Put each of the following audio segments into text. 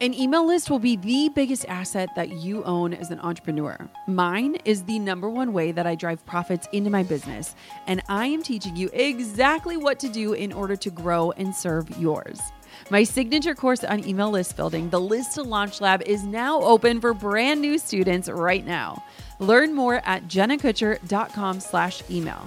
An email list will be the biggest asset that you own as an entrepreneur. Mine is the number one way that I drive profits into my business, and I am teaching you exactly what to do in order to grow and serve yours. My signature course on email list building, the List to Launch Lab, is now open for brand new students right now. Learn more at jennakutcher.com slash email.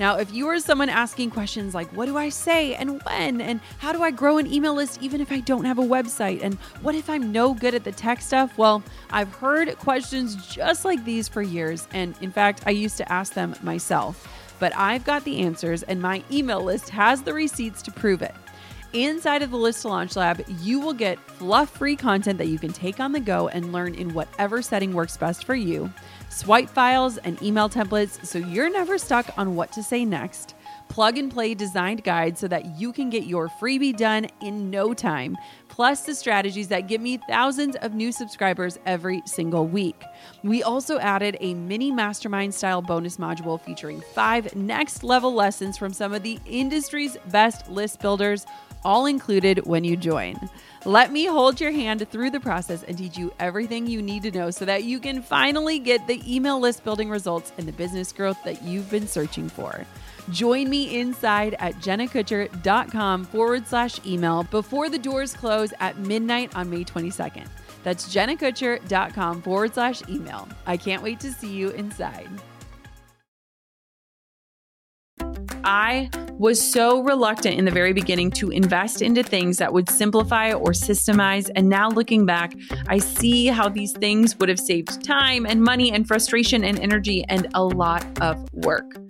Now, if you are someone asking questions like, what do I say and when? And how do I grow an email list even if I don't have a website? And what if I'm no good at the tech stuff? Well, I've heard questions just like these for years. And in fact, I used to ask them myself. But I've got the answers, and my email list has the receipts to prove it. Inside of the List to Launch Lab, you will get fluff free content that you can take on the go and learn in whatever setting works best for you swipe files, and email templates so you're never stuck on what to say next. Plug and play designed guides so that you can get your freebie done in no time, plus the strategies that give me thousands of new subscribers every single week. We also added a mini mastermind style bonus module featuring five next level lessons from some of the industry's best list builders all included when you join. Let me hold your hand through the process and teach you everything you need to know so that you can finally get the email list building results and the business growth that you've been searching for. Join me inside at jennakutcher.com forward slash email before the doors close at midnight on May 22nd. That's jennakutcher.com forward slash email. I can't wait to see you inside. I was so reluctant in the very beginning to invest into things that would simplify or systemize. And now looking back, I see how these things would have saved time and money and frustration and energy and a lot of work.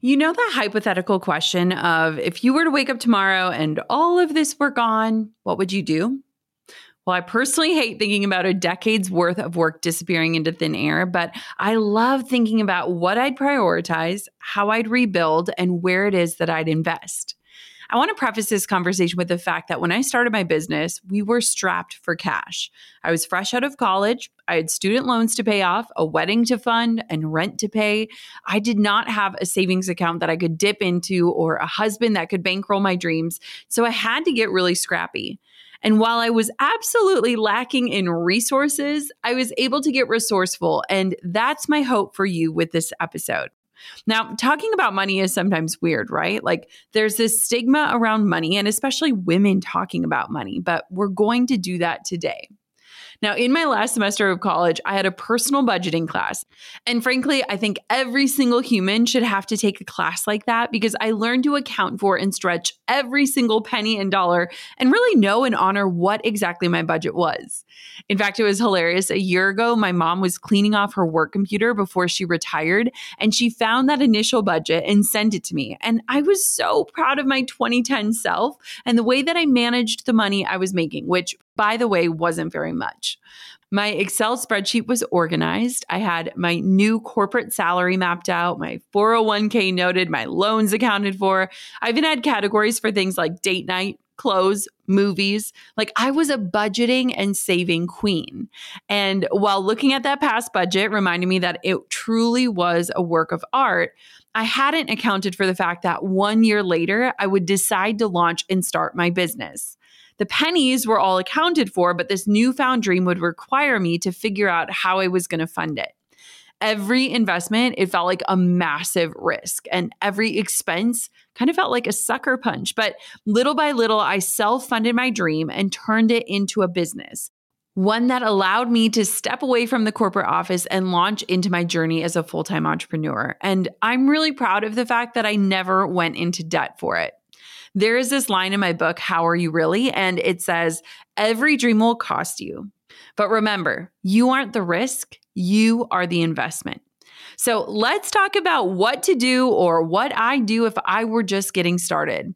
You know the hypothetical question of if you were to wake up tomorrow and all of this were gone, what would you do? Well, I personally hate thinking about a decade's worth of work disappearing into thin air, but I love thinking about what I'd prioritize, how I'd rebuild, and where it is that I'd invest. I want to preface this conversation with the fact that when I started my business, we were strapped for cash. I was fresh out of college. I had student loans to pay off, a wedding to fund, and rent to pay. I did not have a savings account that I could dip into or a husband that could bankroll my dreams. So I had to get really scrappy. And while I was absolutely lacking in resources, I was able to get resourceful. And that's my hope for you with this episode. Now, talking about money is sometimes weird, right? Like there's this stigma around money and especially women talking about money, but we're going to do that today. Now, in my last semester of college, I had a personal budgeting class. And frankly, I think every single human should have to take a class like that because I learned to account for and stretch every single penny and dollar and really know and honor what exactly my budget was. In fact, it was hilarious. A year ago, my mom was cleaning off her work computer before she retired, and she found that initial budget and sent it to me. And I was so proud of my 2010 self and the way that I managed the money I was making, which by the way, wasn't very much. My Excel spreadsheet was organized. I had my new corporate salary mapped out, my 401k noted, my loans accounted for. I even had categories for things like date night, clothes, movies. Like I was a budgeting and saving queen. And while looking at that past budget reminded me that it truly was a work of art, I hadn't accounted for the fact that one year later, I would decide to launch and start my business. The pennies were all accounted for, but this newfound dream would require me to figure out how I was going to fund it. Every investment, it felt like a massive risk, and every expense kind of felt like a sucker punch. But little by little, I self funded my dream and turned it into a business one that allowed me to step away from the corporate office and launch into my journey as a full time entrepreneur. And I'm really proud of the fact that I never went into debt for it. There is this line in my book, How Are You Really? And it says, Every dream will cost you. But remember, you aren't the risk, you are the investment. So let's talk about what to do or what I do if I were just getting started.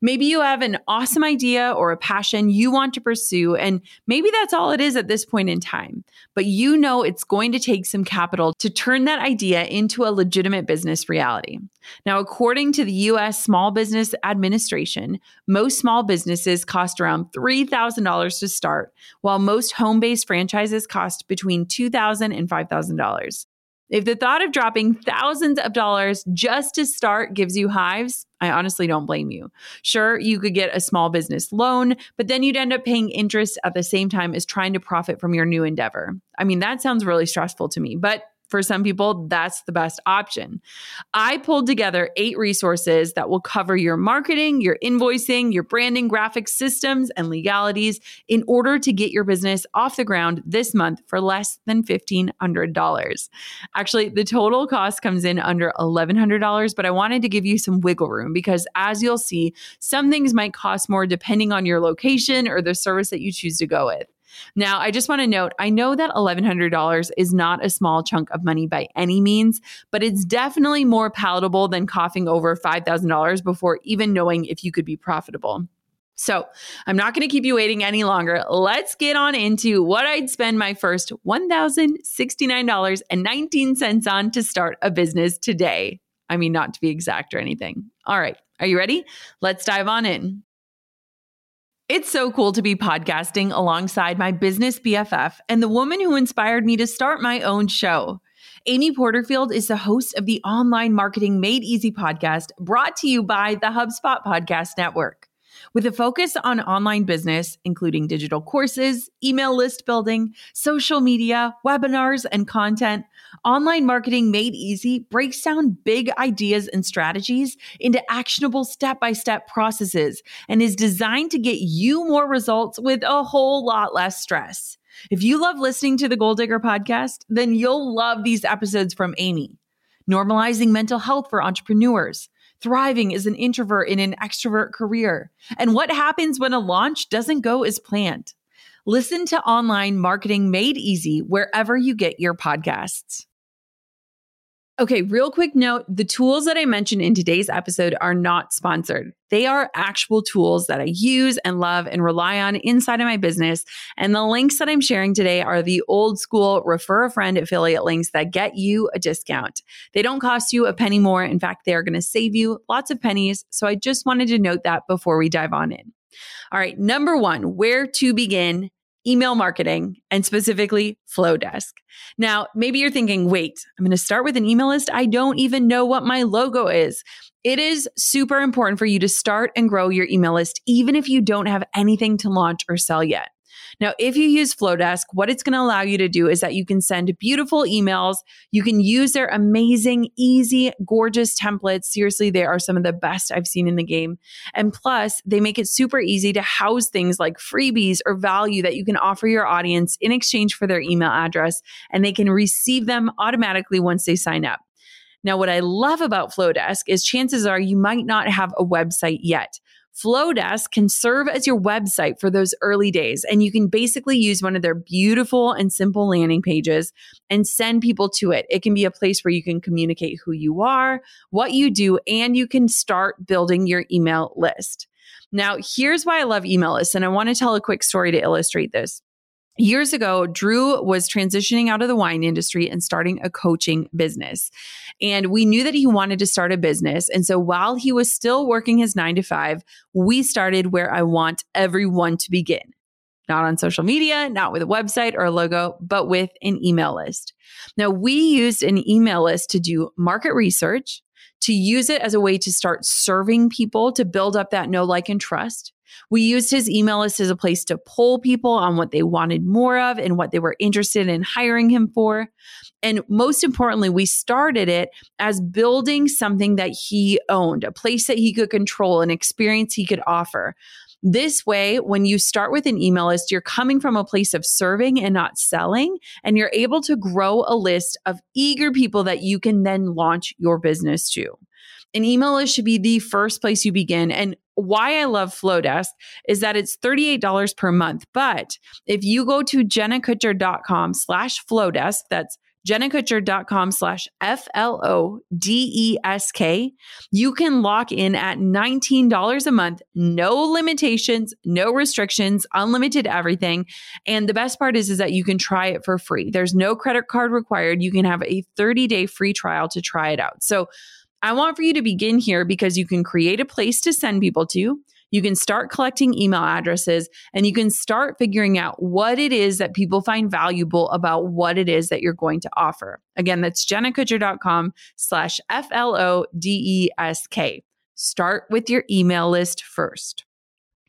Maybe you have an awesome idea or a passion you want to pursue, and maybe that's all it is at this point in time. But you know it's going to take some capital to turn that idea into a legitimate business reality. Now, according to the US Small Business Administration, most small businesses cost around $3,000 to start, while most home based franchises cost between $2,000 and $5,000. If the thought of dropping thousands of dollars just to start gives you hives, I honestly don't blame you. Sure, you could get a small business loan, but then you'd end up paying interest at the same time as trying to profit from your new endeavor. I mean, that sounds really stressful to me, but for some people, that's the best option. I pulled together eight resources that will cover your marketing, your invoicing, your branding, graphics systems, and legalities in order to get your business off the ground this month for less than $1,500. Actually, the total cost comes in under $1,100, but I wanted to give you some wiggle room because as you'll see, some things might cost more depending on your location or the service that you choose to go with. Now, I just want to note I know that $1,100 is not a small chunk of money by any means, but it's definitely more palatable than coughing over $5,000 before even knowing if you could be profitable. So, I'm not going to keep you waiting any longer. Let's get on into what I'd spend my first $1,069.19 on to start a business today. I mean, not to be exact or anything. All right, are you ready? Let's dive on in. It's so cool to be podcasting alongside my business BFF and the woman who inspired me to start my own show. Amy Porterfield is the host of the Online Marketing Made Easy podcast brought to you by the HubSpot Podcast Network. With a focus on online business, including digital courses, email list building, social media, webinars, and content, Online Marketing Made Easy breaks down big ideas and strategies into actionable step by step processes and is designed to get you more results with a whole lot less stress. If you love listening to the Goal Digger podcast, then you'll love these episodes from Amy. Normalizing mental health for entrepreneurs thriving as an introvert in an extrovert career, and what happens when a launch doesn't go as planned. Listen to online marketing made easy wherever you get your podcasts. Okay, real quick note the tools that I mentioned in today's episode are not sponsored. They are actual tools that I use and love and rely on inside of my business. And the links that I'm sharing today are the old school refer a friend affiliate links that get you a discount. They don't cost you a penny more. In fact, they are going to save you lots of pennies. So I just wanted to note that before we dive on in. All right, number one, where to begin email marketing and specifically Flodesk. Now, maybe you're thinking, wait, I'm going to start with an email list. I don't even know what my logo is. It is super important for you to start and grow your email list, even if you don't have anything to launch or sell yet. Now, if you use Flodesk, what it's going to allow you to do is that you can send beautiful emails. You can use their amazing, easy, gorgeous templates. Seriously, they are some of the best I've seen in the game. And plus, they make it super easy to house things like freebies or value that you can offer your audience in exchange for their email address, and they can receive them automatically once they sign up. Now, what I love about Flodesk is chances are you might not have a website yet. Flodesk can serve as your website for those early days. And you can basically use one of their beautiful and simple landing pages and send people to it. It can be a place where you can communicate who you are, what you do, and you can start building your email list. Now, here's why I love email lists. And I want to tell a quick story to illustrate this. Years ago, Drew was transitioning out of the wine industry and starting a coaching business. And we knew that he wanted to start a business. And so while he was still working his nine to five, we started where I want everyone to begin. Not on social media, not with a website or a logo, but with an email list. Now, we used an email list to do market research, to use it as a way to start serving people to build up that know, like, and trust we used his email list as a place to poll people on what they wanted more of and what they were interested in hiring him for. And most importantly, we started it as building something that he owned, a place that he could control, an experience he could offer. This way, when you start with an email list, you're coming from a place of serving and not selling, and you're able to grow a list of eager people that you can then launch your business to. An email list should be the first place you begin. And why I love Flodesk is that it's $38 per month. But if you go to jennakutcher.com slash Flodesk, that's jennakutcher.com slash F-L-O-D-E-S-K, you can lock in at $19 a month, no limitations, no restrictions, unlimited everything. And the best part is, is that you can try it for free. There's no credit card required. You can have a 30-day free trial to try it out. So I want for you to begin here because you can create a place to send people to. You can start collecting email addresses and you can start figuring out what it is that people find valuable about what it is that you're going to offer. Again, that's jennakutcher.com slash F-L-O-D-E-S-K. Start with your email list first.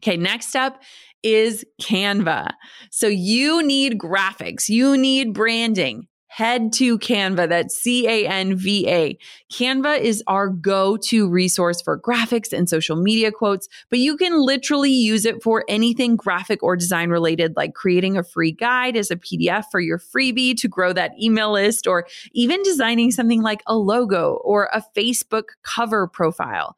Okay, next up is Canva. So you need graphics, you need branding head to Canva. That's C A N V A. Canva is our go to resource for graphics and social media quotes, but you can literally use it for anything graphic or design related, like creating a free guide as a PDF for your freebie to grow that email list, or even designing something like a logo or a Facebook cover profile.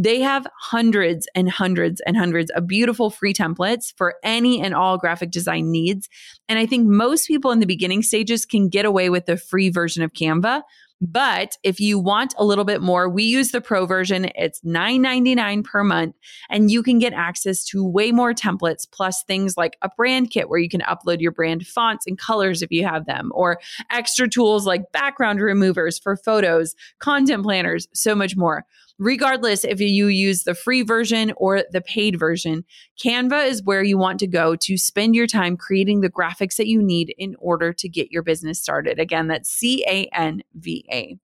They have hundreds and hundreds and hundreds of beautiful free templates for any and all graphic design needs. And I think most people in the beginning stages can get away with the free version of Canva. But if you want a little bit more, we use the pro version. It's $9.99 per month, and you can get access to way more templates, plus things like a brand kit where you can upload your brand fonts and colors if you have them, or extra tools like background removers for photos, content planners, so much more regardless if you use the free version or the paid version, Canva is where you want to go to spend your time creating the graphics that you need in order to get your business started. Again, that's C A N V A.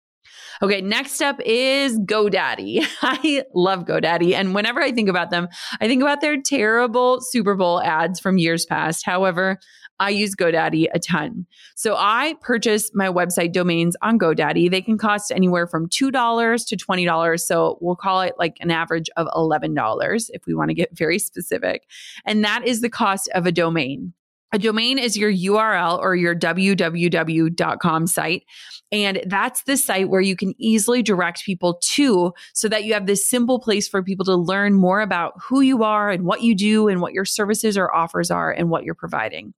Okay, next up is GoDaddy. I love GoDaddy. And whenever I think about them, I think about their terrible Super Bowl ads from years past. However, I use GoDaddy a ton. So I purchase my website domains on GoDaddy. They can cost anywhere from $2 to $20. So we'll call it like an average of $11 if we want to get very specific. And that is the cost of a domain. A domain is your URL or your www.com site. And that's the site where you can easily direct people to so that you have this simple place for people to learn more about who you are and what you do and what your services or offers are and what you're providing.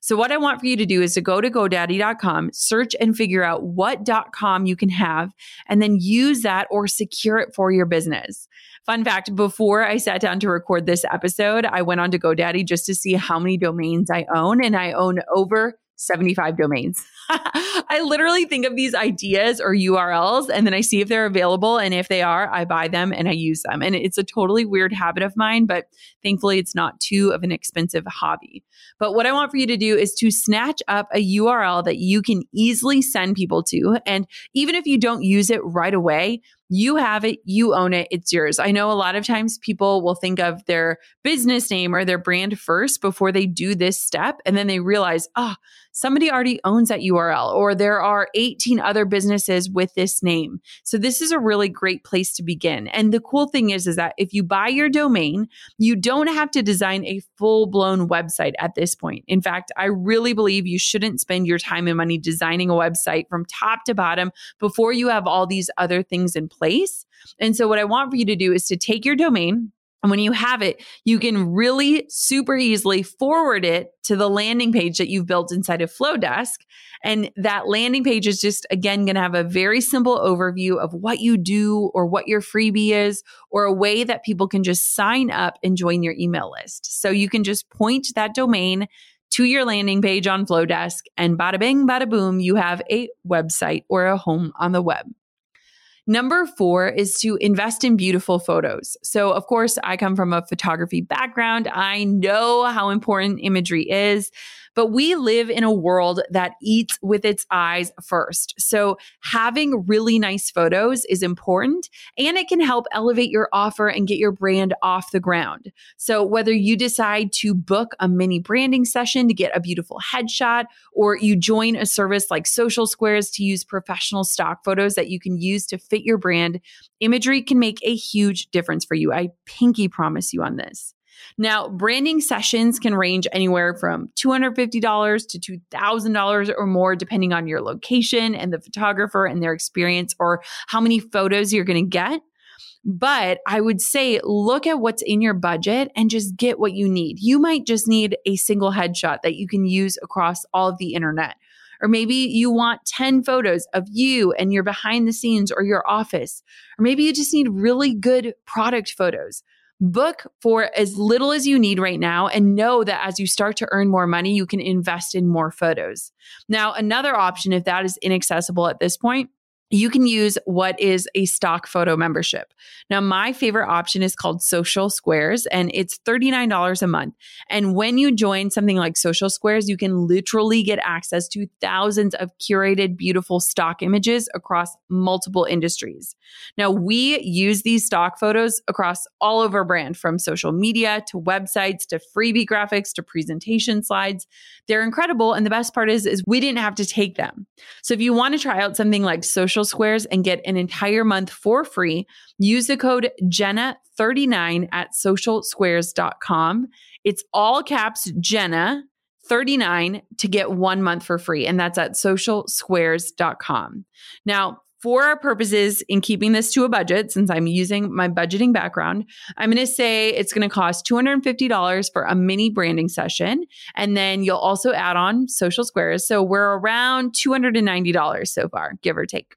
So what I want for you to do is to go to godaddy.com, search and figure out what .com you can have and then use that or secure it for your business. Fun fact, before I sat down to record this episode, I went on to GoDaddy just to see how many domains I own and I own over 75 domains. I literally think of these ideas or URLs and then I see if they're available. And if they are, I buy them and I use them. And it's a totally weird habit of mine, but thankfully it's not too of an expensive hobby. But what I want for you to do is to snatch up a URL that you can easily send people to. And even if you don't use it right away, you have it, you own it, it's yours. I know a lot of times people will think of their business name or their brand first before they do this step. And then they realize, oh, somebody already owns that URL or there are 18 other businesses with this name. So this is a really great place to begin. And the cool thing is, is that if you buy your domain, you don't have to design a full blown website at this point. In fact, I really believe you shouldn't spend your time and money designing a website from top to bottom before you have all these other things in place. And so what I want for you to do is to take your domain, and when you have it, you can really super easily forward it to the landing page that you've built inside of Flodesk. And that landing page is just, again, going to have a very simple overview of what you do or what your freebie is, or a way that people can just sign up and join your email list. So you can just point that domain to your landing page on Flodesk, and bada bing, bada boom, you have a website or a home on the web. Number four is to invest in beautiful photos. So, of course, I come from a photography background. I know how important imagery is. But we live in a world that eats with its eyes first. So having really nice photos is important and it can help elevate your offer and get your brand off the ground. So whether you decide to book a mini branding session to get a beautiful headshot or you join a service like Social Squares to use professional stock photos that you can use to fit your brand, imagery can make a huge difference for you. I pinky promise you on this. Now, branding sessions can range anywhere from $250 to $2,000 or more, depending on your location and the photographer and their experience or how many photos you're going to get. But I would say look at what's in your budget and just get what you need. You might just need a single headshot that you can use across all of the internet Or maybe you want 10 photos of you and your behind the scenes or your office. Or maybe you just need really good product photos. Book for as little as you need right now and know that as you start to earn more money, you can invest in more photos. Now, another option, if that is inaccessible at this point, you can use what is a stock photo membership. Now, my favorite option is called Social Squares, and it's $39 a month. And when you join something like Social Squares, you can literally get access to thousands of curated, beautiful stock images across multiple industries. Now, we use these stock photos across all of our brand, from social media to websites to freebie graphics to presentation slides. They're incredible. And the best part is, is we didn't have to take them. So if you want to try out something like Social Squares and get an entire month for free, use the code Jenna39 at socialsquares.com. It's all caps Jenna 39 to get one month for free. And that's at socialsquares.com. Now, for our purposes in keeping this to a budget, since I'm using my budgeting background, I'm going to say it's going to cost $250 for a mini branding session. And then you'll also add on social squares. So we're around $290 so far, give or take.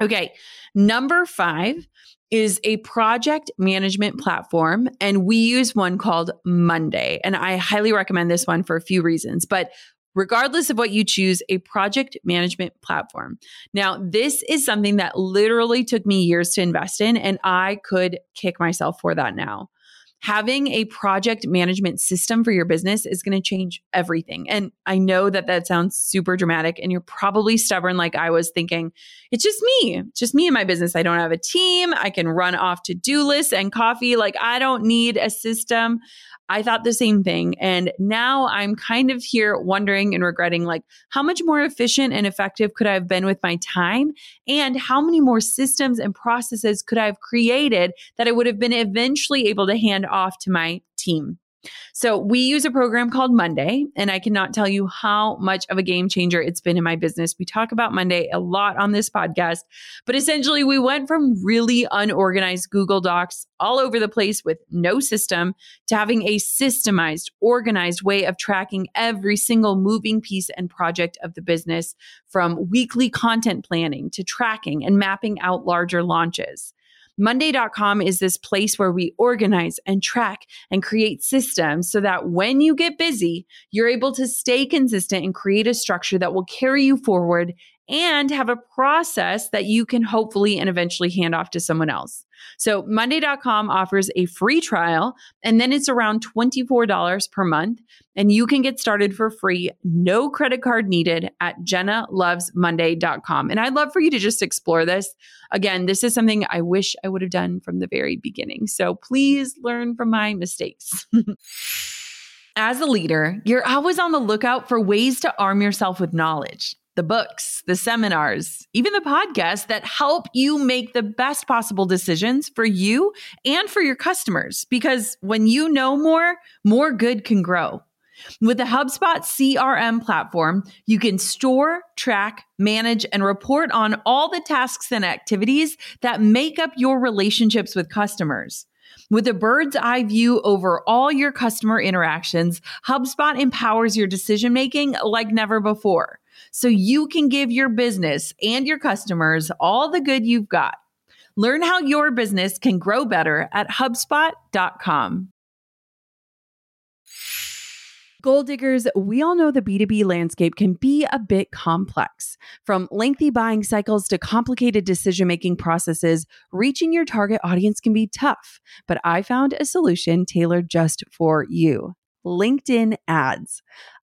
Okay. Number five is a project management platform, and we use one called Monday. And I highly recommend this one for a few reasons. But regardless of what you choose, a project management platform. Now, this is something that literally took me years to invest in, and I could kick myself for that now having a project management system for your business is going to change everything. And I know that that sounds super dramatic and you're probably stubborn like I was thinking, it's just me, it's just me and my business. I don't have a team. I can run off to-do lists and coffee. Like I don't need a system. I thought the same thing. And now I'm kind of here wondering and regretting like how much more efficient and effective could I have been with my time? And how many more systems and processes could I have created that I would have been eventually able to hand off to my team? So we use a program called Monday, and I cannot tell you how much of a game changer it's been in my business. We talk about Monday a lot on this podcast, but essentially we went from really unorganized Google Docs all over the place with no system to having a systemized, organized way of tracking every single moving piece and project of the business from weekly content planning to tracking and mapping out larger launches. Monday.com is this place where we organize and track and create systems so that when you get busy, you're able to stay consistent and create a structure that will carry you forward and have a process that you can hopefully and eventually hand off to someone else. So Monday.com offers a free trial and then it's around $24 per month. And you can get started for free, no credit card needed at jennalovesmonday.com. And I'd love for you to just explore this. Again, this is something I wish I would have done from the very beginning. So please learn from my mistakes. As a leader, you're always on the lookout for ways to arm yourself with knowledge the books, the seminars, even the podcasts that help you make the best possible decisions for you and for your customers. Because when you know more, more good can grow. With the HubSpot CRM platform, you can store, track, manage, and report on all the tasks and activities that make up your relationships with customers. With a bird's eye view over all your customer interactions, HubSpot empowers your decision making like never before so you can give your business and your customers all the good you've got. Learn how your business can grow better at HubSpot.com. Goal Diggers, we all know the B2B landscape can be a bit complex. From lengthy buying cycles to complicated decision making processes, reaching your target audience can be tough. But I found a solution tailored just for you LinkedIn ads.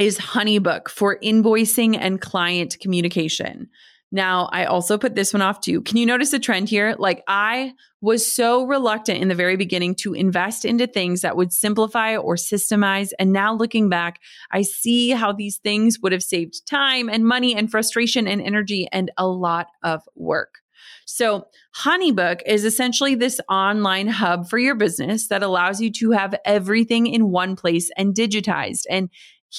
is Honeybook for invoicing and client communication. Now, I also put this one off too. Can you notice a trend here? Like, I was so reluctant in the very beginning to invest into things that would simplify or systemize. And now looking back, I see how these things would have saved time and money and frustration and energy and a lot of work. So, Honeybook is essentially this online hub for your business that allows you to have everything in one place and digitized. And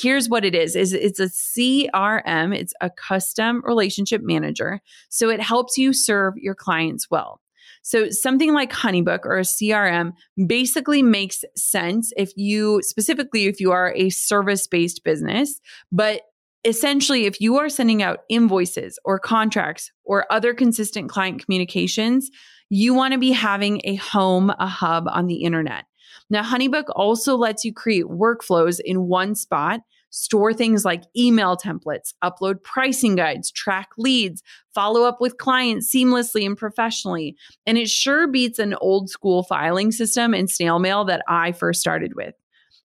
here's what it is is it's a crm it's a custom relationship manager. So it helps you serve your clients well. So something like honeybook or a crm basically makes sense if you specifically if you are a service based business but essentially if you are sending out invoices or contracts or other consistent client communications you want to be having a home a hub on the internet now, Honeybook also lets you create workflows in one spot, store things like email templates, upload pricing guides, track leads, follow up with clients seamlessly and professionally. And it sure beats an old school filing system and snail mail that I first started with.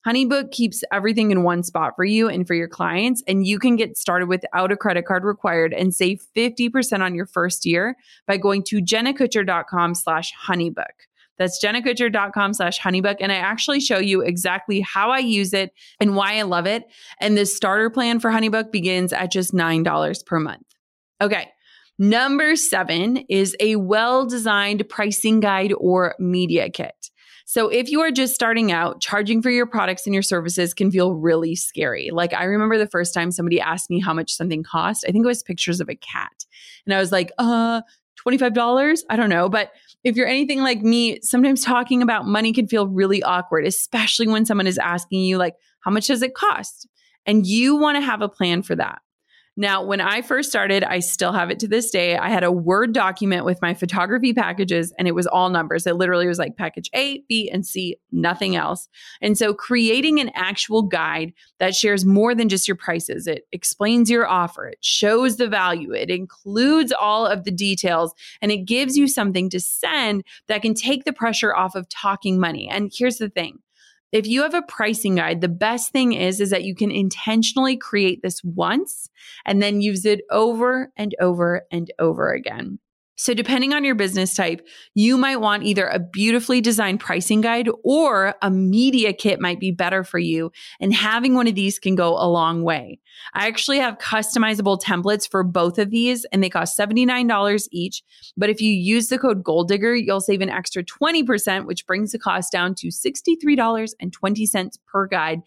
Honeybook keeps everything in one spot for you and for your clients, and you can get started without a credit card required and save 50% on your first year by going to jennakutcher.com slash honeybook. That's jennakutcher.com slash honeybook. And I actually show you exactly how I use it and why I love it. And the starter plan for Honeybook begins at just $9 per month. Okay. Number seven is a well designed pricing guide or media kit. So, if you are just starting out, charging for your products and your services can feel really scary. Like, I remember the first time somebody asked me how much something cost. I think it was pictures of a cat. And I was like, uh, $25? I don't know. But if you're anything like me, sometimes talking about money can feel really awkward, especially when someone is asking you, like, how much does it cost? And you want to have a plan for that. Now, when I first started, I still have it to this day. I had a Word document with my photography packages and it was all numbers. It literally was like package A, B, and C, nothing else. And so creating an actual guide that shares more than just your prices, it explains your offer, it shows the value, it includes all of the details, and it gives you something to send that can take the pressure off of talking money. And here's the thing if you have a pricing guide, the best thing is is that you can intentionally create this once and then use it over and over and over again. So, depending on your business type, you might want either a beautifully designed pricing guide or a media kit might be better for you. And having one of these can go a long way. I actually have customizable templates for both of these, and they cost $79 each. But if you use the code Goal Digger, you'll save an extra 20%, which brings the cost down to $63.20 per guide.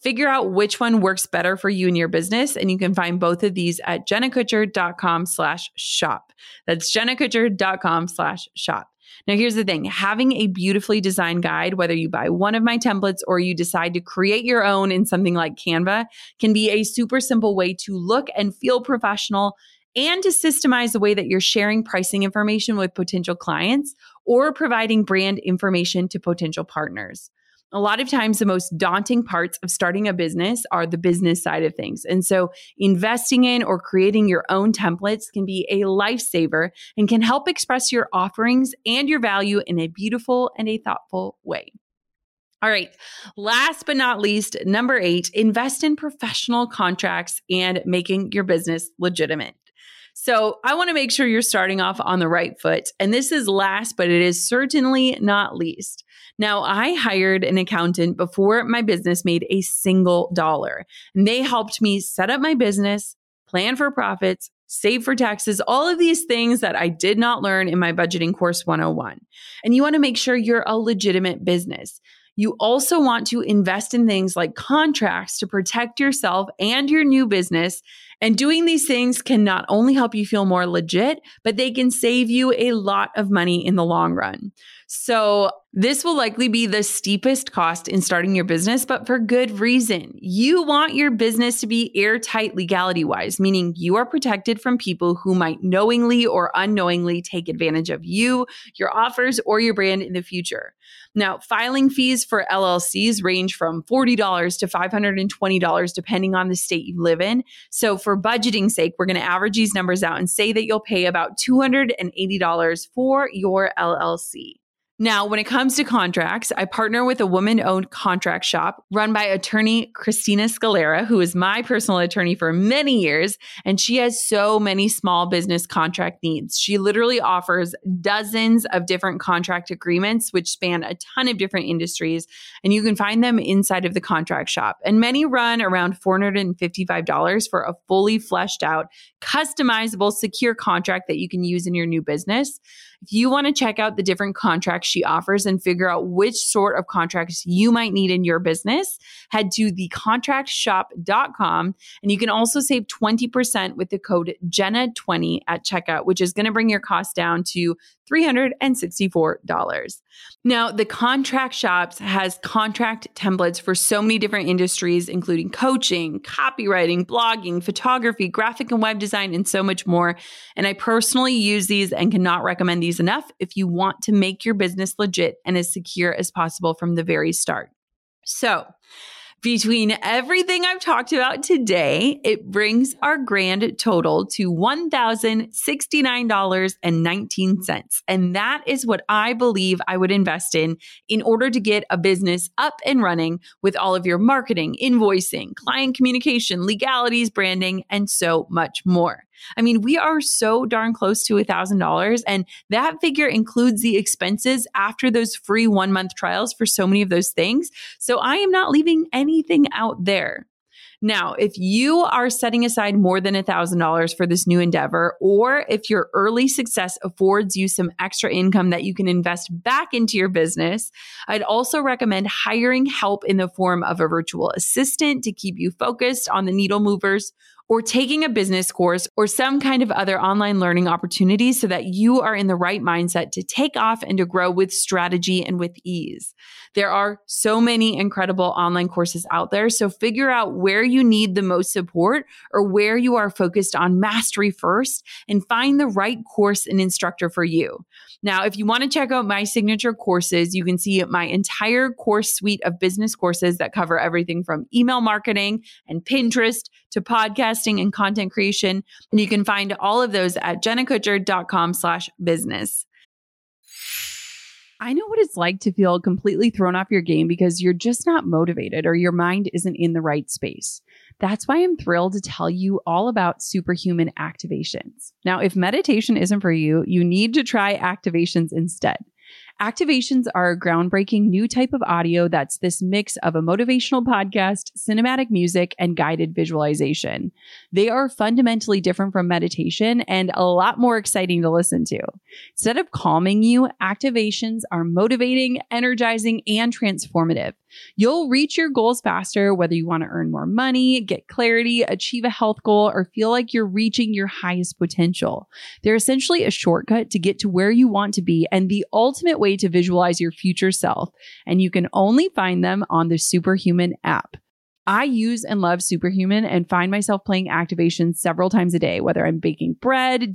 Figure out which one works better for you and your business. And you can find both of these at jennakutcher.com slash shop. That's jennakutcher.com slash shop. Now, here's the thing having a beautifully designed guide, whether you buy one of my templates or you decide to create your own in something like Canva, can be a super simple way to look and feel professional and to systemize the way that you're sharing pricing information with potential clients or providing brand information to potential partners a lot of times the most daunting parts of starting a business are the business side of things. And so investing in or creating your own templates can be a lifesaver and can help express your offerings and your value in a beautiful and a thoughtful way. All right. Last but not least, number eight, invest in professional contracts and making your business legitimate. So I want to make sure you're starting off on the right foot. And this is last, but it is certainly not least. Now, I hired an accountant before my business made a single dollar, and they helped me set up my business, plan for profits, save for taxes, all of these things that I did not learn in my budgeting course 101. And you want to make sure you're a legitimate business. You also want to invest in things like contracts to protect yourself and your new business. And doing these things can not only help you feel more legit, but they can save you a lot of money in the long run. So This will likely be the steepest cost in starting your business, but for good reason. You want your business to be airtight legality wise, meaning you are protected from people who might knowingly or unknowingly take advantage of you, your offers, or your brand in the future. Now, filing fees for LLCs range from $40 to $520 depending on the state you live in. So, for budgeting sake, we're going to average these numbers out and say that you'll pay about $280 for your LLC. Now, when it comes to contracts, I partner with a woman owned contract shop run by attorney Christina Scalera, who is my personal attorney for many years. And she has so many small business contract needs. She literally offers dozens of different contract agreements, which span a ton of different industries. And you can find them inside of the contract shop. And many run around $455 for a fully fleshed out, customizable, secure contract that you can use in your new business. If you want to check out the different contracts she offers and figure out which sort of contracts you might need in your business, head to thecontractshop.com and you can also save 20% with the code Jenna20 at checkout, which is going to bring your cost down to $364. Now, the contract shops has contract templates for so many different industries, including coaching, copywriting, blogging, photography, graphic and web design, and so much more. And I personally use these and cannot recommend these enough if you want to make your business legit and as secure as possible from the very start. So, between everything I've talked about today, it brings our grand total to $1,069.19. And that is what I believe I would invest in in order to get a business up and running with all of your marketing, invoicing, client communication, legalities, branding, and so much more. I mean, we are so darn close to $1,000. And that figure includes the expenses after those free one month trials for so many of those things. So I am not leaving anything out there. Now, if you are setting aside more than $1,000 for this new endeavor, or if your early success affords you some extra income that you can invest back into your business, I'd also recommend hiring help in the form of a virtual assistant to keep you focused on the needle movers or taking a business course or some kind of other online learning opportunity so that you are in the right mindset to take off and to grow with strategy and with ease. There are so many incredible online courses out there. So figure out where you need the most support or where you are focused on mastery first and find the right course and instructor for you. Now, if you want to check out my signature courses, you can see my entire course suite of business courses that cover everything from email marketing and Pinterest to podcasting and content creation. And you can find all of those at jennakutcher.com slash business. I know what it's like to feel completely thrown off your game because you're just not motivated or your mind isn't in the right space. That's why I'm thrilled to tell you all about superhuman activations. Now, if meditation isn't for you, you need to try activations instead. Activations are a groundbreaking new type of audio that's this mix of a motivational podcast, cinematic music, and guided visualization. They are fundamentally different from meditation and a lot more exciting to listen to. Instead of calming you, activations are motivating, energizing, and transformative. You'll reach your goals faster, whether you want to earn more money, get clarity, achieve a health goal, or feel like you're reaching your highest potential. They're essentially a shortcut to get to where you want to be and the ultimate way to visualize your future self. And you can only find them on the Superhuman app. I use and love Superhuman and find myself playing activations several times a day, whether I'm baking bread,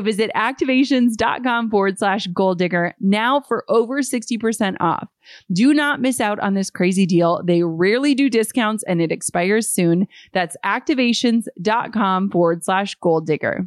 visit activations.com forward slash goal digger now for over 60% off. Do not miss out on this crazy deal. They rarely do discounts and it expires soon. That's activations.com forward slash goal digger.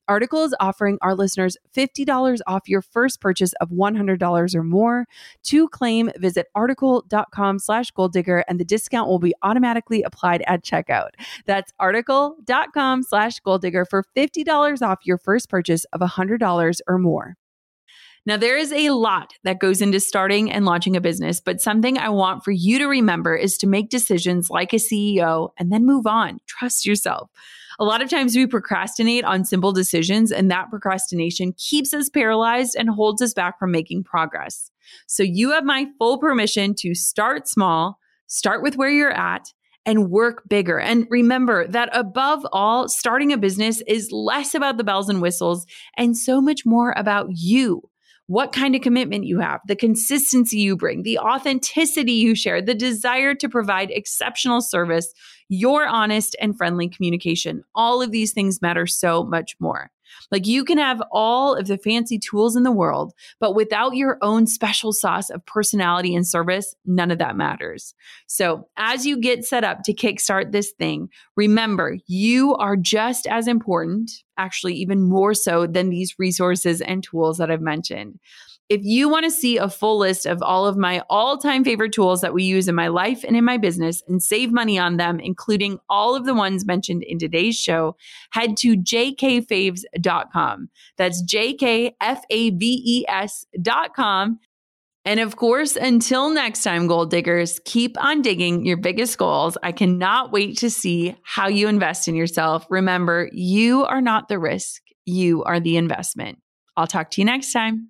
Article is offering our listeners $50 off your first purchase of $100 or more. To claim, visit article.com slash goal digger and the discount will be automatically applied at checkout. That's article.com slash goal digger for $50 off your first purchase of $100 or more. Now, there is a lot that goes into starting and launching a business, but something I want for you to remember is to make decisions like a CEO and then move on. Trust yourself. A lot of times we procrastinate on simple decisions, and that procrastination keeps us paralyzed and holds us back from making progress. So you have my full permission to start small, start with where you're at, and work bigger. And remember that above all, starting a business is less about the bells and whistles and so much more about you what kind of commitment you have, the consistency you bring, the authenticity you share, the desire to provide exceptional service, your honest and friendly communication. All of these things matter so much more. Like you can have all of the fancy tools in the world, but without your own special sauce of personality and service, none of that matters. So as you get set up to kickstart this thing, remember you are just as important, actually, even more so than these resources and tools that I've mentioned. If you want to see a full list of all of my all time favorite tools that we use in my life and in my business and save money on them, including all of the ones mentioned in today's show, head to jkfaves.com. That's jkfaves.com. And of course, until next time, goal diggers, keep on digging your biggest goals. I cannot wait to see how you invest in yourself. Remember, you are not the risk, you are the investment. I'll talk to you next time.